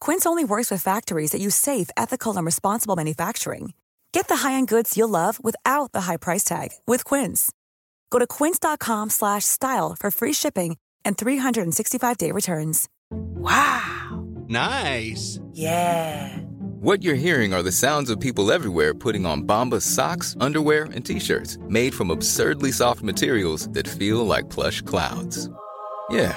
Quince only works with factories that use safe, ethical, and responsible manufacturing. Get the high-end goods you'll love without the high price tag with Quince. Go to quince.com slash style for free shipping and 365-day returns. Wow. Nice. Yeah. What you're hearing are the sounds of people everywhere putting on Bombas socks, underwear, and t-shirts made from absurdly soft materials that feel like plush clouds. Yeah,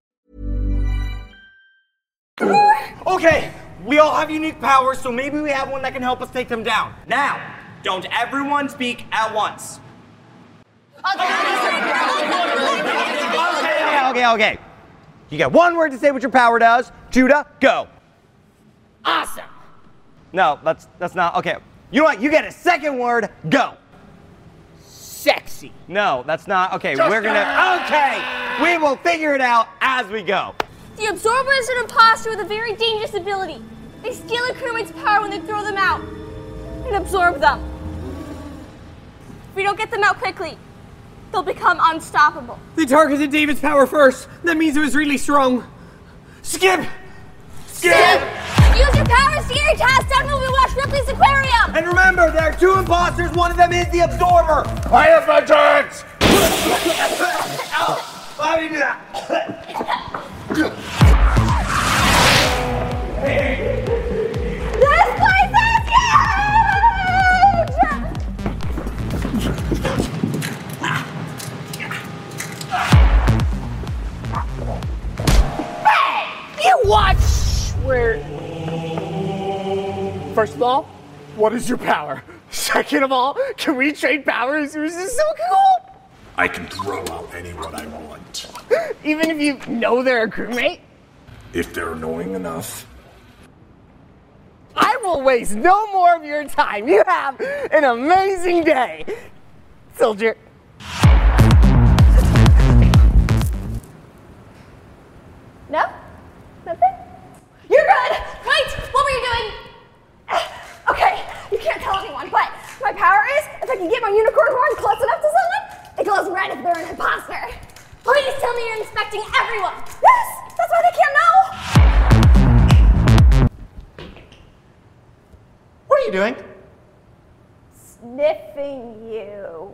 Okay, we all have unique powers, so maybe we have one that can help us take them down. Now, don't everyone speak at once. Okay, okay, okay. You got one word to say what your power does. Judah, go. Awesome. No, that's that's not okay. You know what? You get a second word. Go. Sexy. No, that's not okay. Just we're gonna okay. We will figure it out as we go. The Absorber is an imposter with a very dangerous ability. They steal a crewmate's power when they throw them out and absorb them. If we don't get them out quickly, they'll become unstoppable. They targeted David's power first. That means it was really strong. Skip! Skip! Use your powers to get your task done when we watch Ripley's aquarium! And remember, there are two imposters. One of them is the absorber. I have my chance! How do you do that? First of all, what is your power? Second of all, can we trade powers? This is so cool! I can throw out anyone I want. Even if you know they're a crewmate? If they're annoying enough. I will waste no more of your time. You have an amazing day, soldier. You doing? Sniffing you.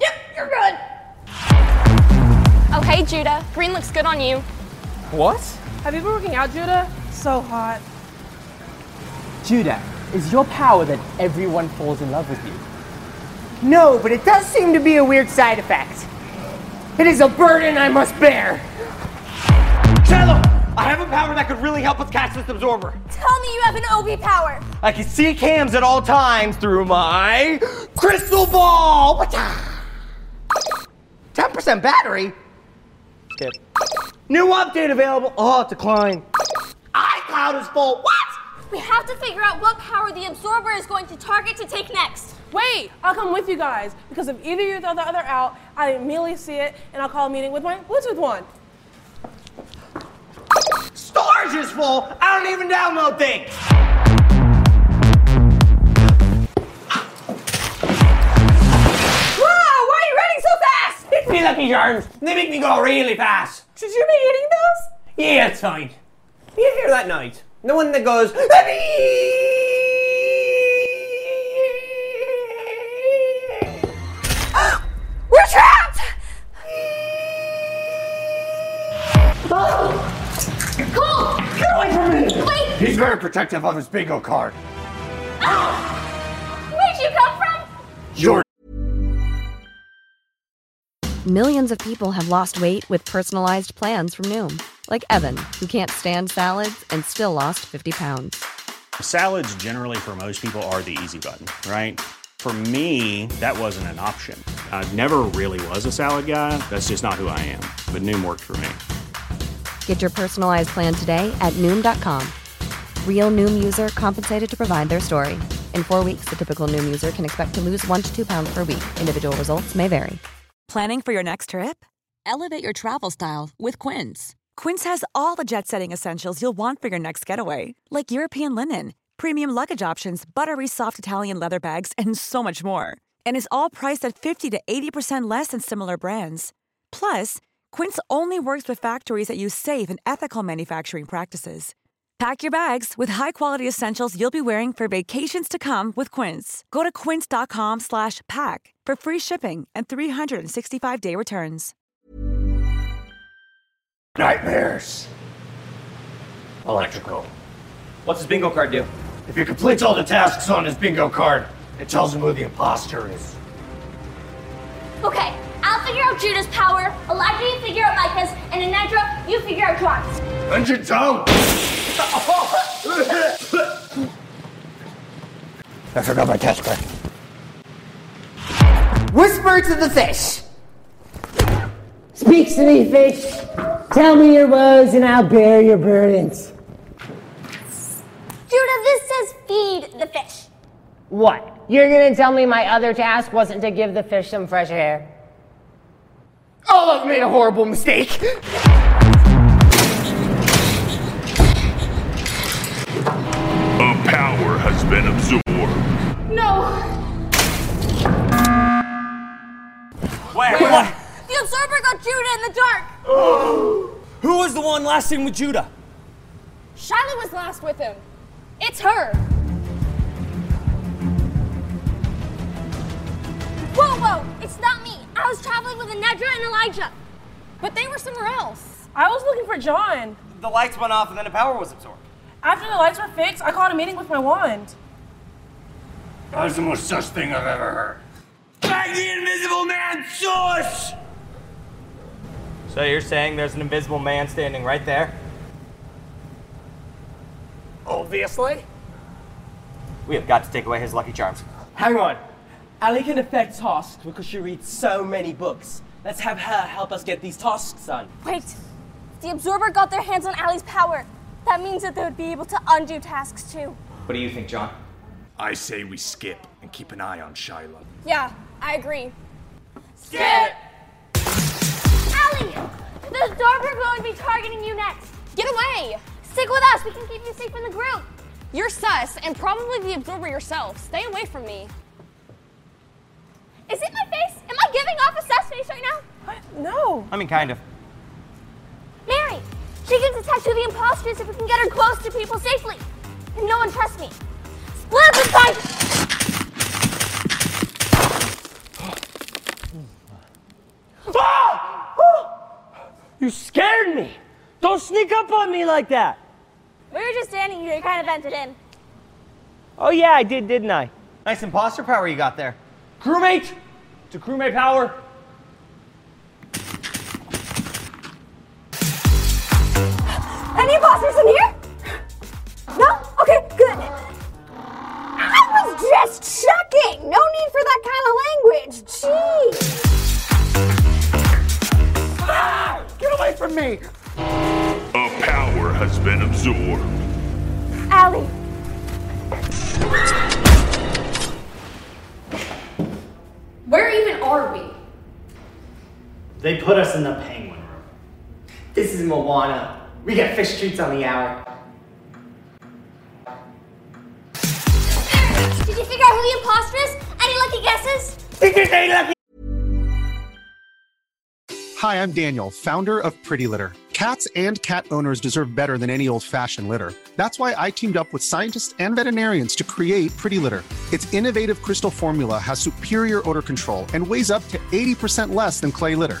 Yep, you're good. Oh, okay, Judah. Green looks good on you. What? Have you been working out, Judah? So hot. Judah, is your power that everyone falls in love with you? No, but it does seem to be a weird side effect. It is a burden I must bear. Shiloh, I have a power that could really help us catch this absorber. Tell me you have an OP power. I can see cams at all times through my crystal ball. 10% battery? Skip. New update available. Oh, decline. iCloud is full. What? We have to figure out what power the absorber is going to target to take next. Wait, I'll come with you guys because if either you throw the other out, I immediately see it and I'll call a meeting with my Bluetooth one. Storage is full. I don't even download things. Wow, why are you running so fast? It's me, Lucky Charms. They make me go really fast. Should you be eating those? Yeah, it's fine. You hear that noise? The one that goes. Very protective of his bingo card. Ah! Where'd you come from? You're Millions of people have lost weight with personalized plans from Noom, like Evan, who can't stand salads and still lost 50 pounds. Salads, generally, for most people, are the easy button, right? For me, that wasn't an option. I never really was a salad guy. That's just not who I am. But Noom worked for me. Get your personalized plan today at Noom.com. Real Noom user compensated to provide their story. In four weeks, the typical Noom user can expect to lose one to two pounds per week. Individual results may vary. Planning for your next trip? Elevate your travel style with Quince. Quince has all the jet setting essentials you'll want for your next getaway, like European linen, premium luggage options, buttery soft Italian leather bags, and so much more. And is all priced at 50 to 80% less than similar brands. Plus, Quince only works with factories that use safe and ethical manufacturing practices. Pack your bags with high-quality essentials you'll be wearing for vacations to come with Quince. Go to quince.com slash pack for free shipping and 365-day returns. nightmares. Electrical. What's his bingo card do? If he completes all the tasks on his bingo card, it tells him who the imposter is. Okay, I'll figure out Judah's power, Elijah, you figure out Micah's, and Anedra, you figure out John's. Engine down! I forgot my test pack. Whisper to the fish. Speak to me, fish. Tell me your woes and I'll bear your burdens. Judah, this says feed the fish. What? You're gonna tell me my other task wasn't to give the fish some fresh air? Oh, I've made a horrible mistake. Has been absorbed. No! Where? The absorber got Judah in the dark! Who was the one last in with Judah? Shiloh was last with him. It's her. Whoa, whoa! It's not me! I was traveling with Anedra and Elijah! But they were somewhere else. I was looking for John. The lights went off and then the power was absorbed. After the lights were fixed, I called a meeting with my wand. That's the most sus thing I've ever heard. Bag the invisible man source! So you're saying there's an invisible man standing right there? Obviously. We have got to take away his lucky charms. Hang on. Ali can affect tasks because she reads so many books. Let's have her help us get these tasks done. Wait! The absorber got their hands on Ali's power. That means that they would be able to undo tasks too. What do you think, John? I say we skip and keep an eye on Shiloh. Yeah, I agree. Skip! Allie! The absorber will be targeting you next. Get away! Stick with us. We can keep you safe in the group. You're sus and probably the absorber yourself. Stay away from me. Is it my face? Am I giving off a sus face right now? What? No. I mean, kind of. Mary! She can detect who the imposters if we can get her close to people safely. And no one trusts me. Split up and fight! You scared me. Don't sneak up on me like that. We were just standing here, you kind of vented in. Oh yeah, I did, didn't I? Nice imposter power you got there. Crewmate, to crewmate power. Any imposters in here? No? Okay, good. I was just checking. No need for that kind of language. Jeez. Ah! Get away from me! A power has been absorbed. Allie. Where even are we? They put us in the penguin room. This is Moana. We get fish treats on the hour. Did you figure out who the imposter is? Any lucky guesses? Hi, I'm Daniel, founder of Pretty Litter. Cats and cat owners deserve better than any old fashioned litter. That's why I teamed up with scientists and veterinarians to create Pretty Litter. Its innovative crystal formula has superior odor control and weighs up to 80% less than clay litter.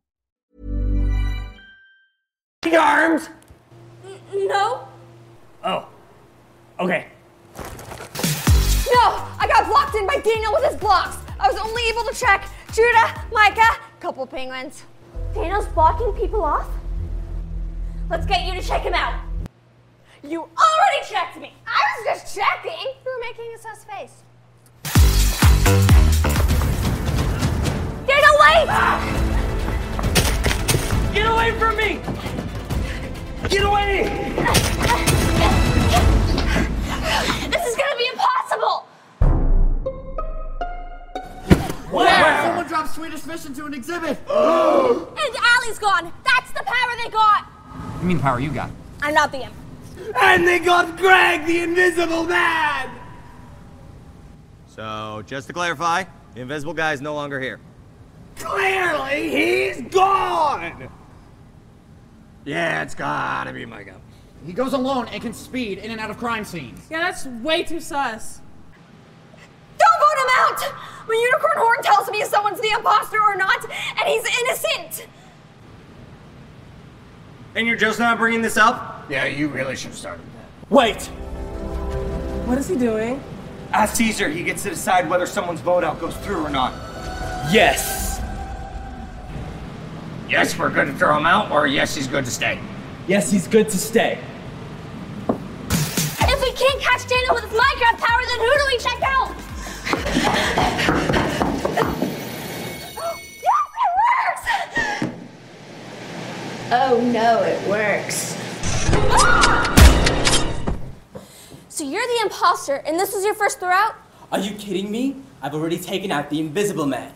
Arms? No. Oh. Okay. No! I got blocked in by Daniel with his blocks. I was only able to check Judah, Micah, couple penguins. Daniel's blocking people off? Let's get you to check him out. You already checked me. I was just checking. You were making a sus face. Daniel, wait! Ah! Get away from me! Get away! This is gonna be impossible. Where? Someone dropped Swedish fish into an exhibit. And Allie's gone. That's the power they got. You mean power you got? I'm not the imp. And they got Greg, the invisible man! So, just to clarify, the invisible guy is no longer here. Clearly, he's gone! Yeah, it's gotta be Micah. He goes alone and can speed in and out of crime scenes. Yeah, that's way too sus. Don't vote him out! My unicorn horn tells me if someone's the imposter or not, and he's innocent! And you're just not bringing this up? Yeah, you really should have started that. Wait! What is he doing? As Caesar, he gets to decide whether someone's vote out goes through or not. Yes! Yes, we're good to throw him out, or yes, he's good to stay. Yes, he's good to stay. If we can't catch Daniel with his Minecraft power, then who do we check out? yes, it works! Oh no, it works. Ah! So you're the imposter, and this was your first throw out? Are you kidding me? I've already taken out the invisible man.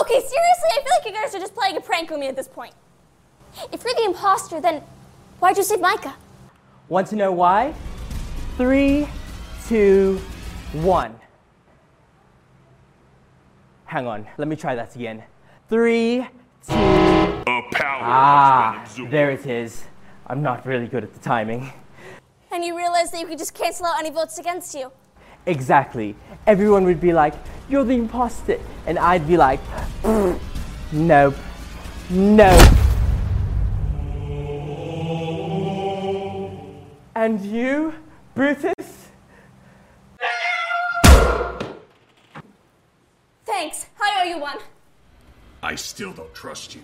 Okay, seriously, I feel like you guys are just playing a prank on me at this point. If you're the imposter, then why'd you save Micah? Want to know why? Three, two, one. Hang on, let me try that again. Three, two. A power Ah, has been absorbed. there it is. I'm not really good at the timing. And you realize that you could just cancel out any votes against you. Exactly. Everyone would be like, You're the imposter. And I'd be like, mm, Nope. Nope. And you, Brutus? Thanks. I owe you one. I still don't trust you.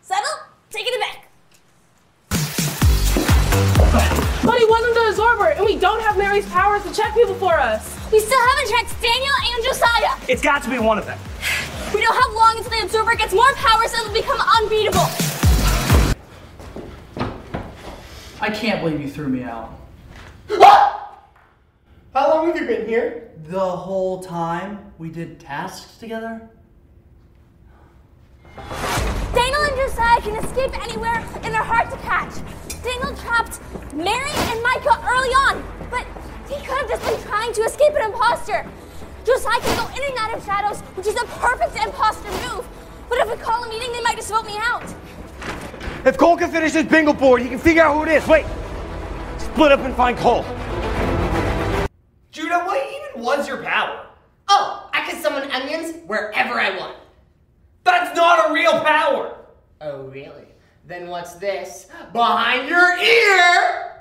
Settle? Taking it back. But he wasn't the absorber, and we don't have Mary's powers to check people for us. We still haven't checked Daniel and Josiah. It's got to be one of them. We don't have long until the absorber gets more powers and it'll become unbeatable. I can't believe you threw me out. What? How long have you been here? The whole time we did tasks together? Daniel and Josiah can escape anywhere and they're hard to catch. Daniel trapped Mary and Micah early on, but he could have just been trying to escape an imposter. Josiah can go in and out of shadows, which is a perfect imposter move. But if we call a meeting, they might just vote me out. If Cole can finish his bingo board, he can figure out who it is. Wait! Split up and find Cole. Judah, what even was your power? Oh, I can summon onions wherever I want. That's not a real power! Oh, really? Then what's this? Behind your ear!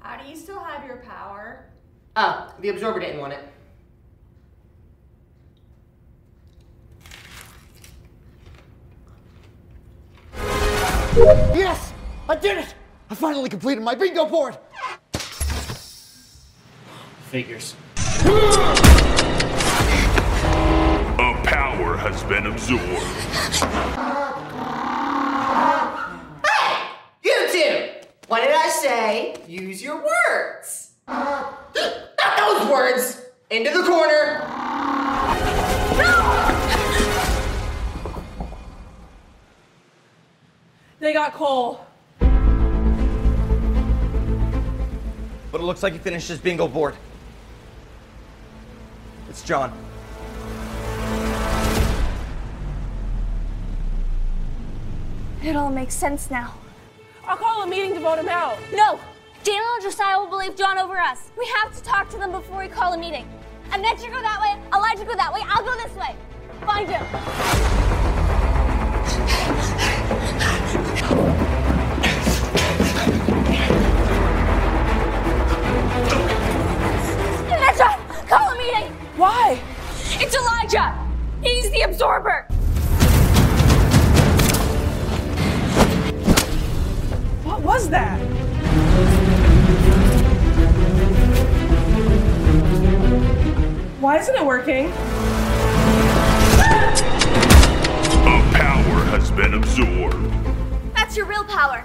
How do you still have your power? Oh, the absorber didn't want it. Yes! I did it! I finally completed my bingo board! Figures. A power has been absorbed. You two! What did I say? Use your words. Not those words! Into the corner! They got Cole. But it looks like he finished his bingo board. It's John. It all makes sense now. I'll call a meeting to vote him out. No! Daniel and Josiah will believe John over us. We have to talk to them before we call a meeting. Annette, you go that way. Elijah, go that way. I'll go this way. Find him. Annette, call a meeting. Why? It's Elijah. He's the absorber. What was that? Why isn't it working? A power has been absorbed. That's your real power.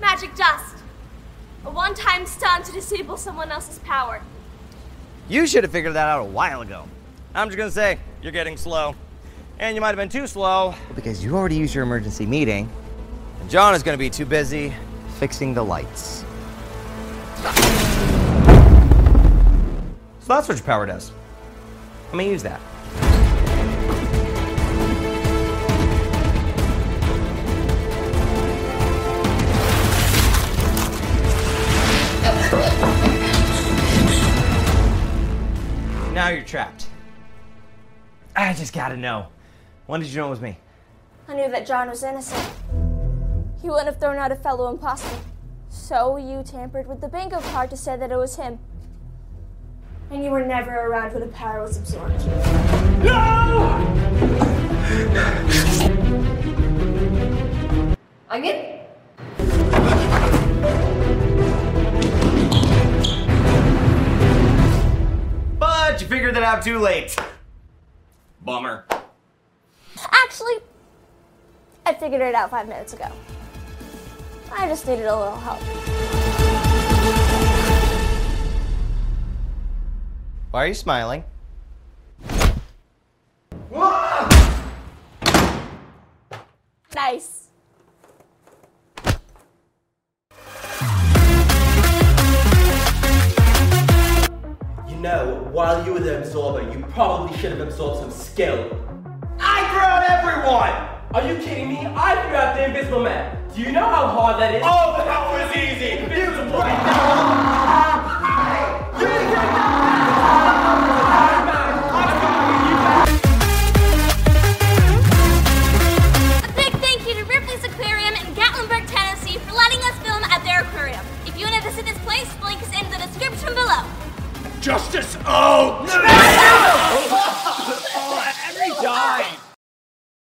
Magic dust. A one-time stun to disable someone else's power. You should have figured that out a while ago. I'm just gonna say, you're getting slow. And you might have been too slow because you already used your emergency meeting. And John is gonna be too busy fixing the lights. So that's what your power does. Let me use that. Now you're trapped. I just gotta know. When did you know it was me? I knew that John was innocent. He wouldn't have thrown out a fellow imposter. So you tampered with the bingo card to say that it was him. And you were never around when the power was absorbed. No! Onion? But you figured that out too late. Bummer. Actually, I figured it out five minutes ago. I just needed a little help. Why are you smiling? Nice. You know, while you were the absorber, you probably should have absorbed some skill. I threw out everyone! Are you kidding me? I threw out the invisible man. Do you know how hard that is? Oh, that was easy! He was right A justice. Oh! No!